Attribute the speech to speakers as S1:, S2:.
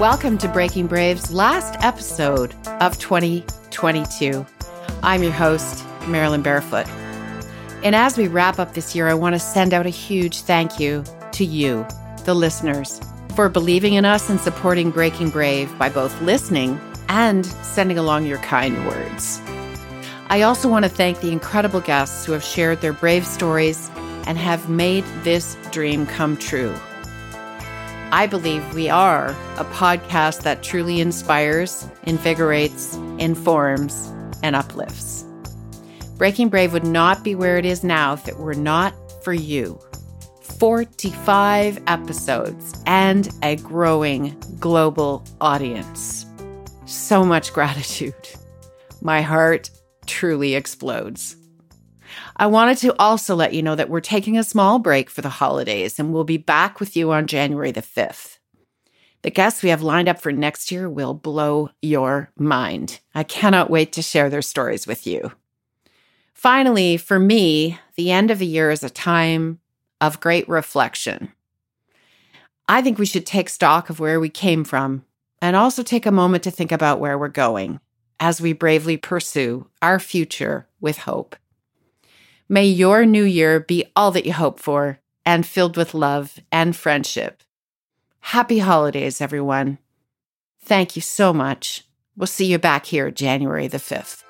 S1: Welcome to Breaking Brave's last episode of 2022. I'm your host, Marilyn Barefoot. And as we wrap up this year, I want to send out a huge thank you to you, the listeners, for believing in us and supporting Breaking Brave by both listening and sending along your kind words. I also want to thank the incredible guests who have shared their brave stories and have made this dream come true. I believe we are a podcast that truly inspires, invigorates, informs, and uplifts. Breaking Brave would not be where it is now if it were not for you. 45 episodes and a growing global audience. So much gratitude. My heart truly explodes. I wanted to also let you know that we're taking a small break for the holidays and we'll be back with you on January the 5th. The guests we have lined up for next year will blow your mind. I cannot wait to share their stories with you. Finally, for me, the end of the year is a time of great reflection. I think we should take stock of where we came from and also take a moment to think about where we're going as we bravely pursue our future with hope. May your new year be all that you hope for and filled with love and friendship. Happy holidays, everyone. Thank you so much. We'll see you back here January the 5th.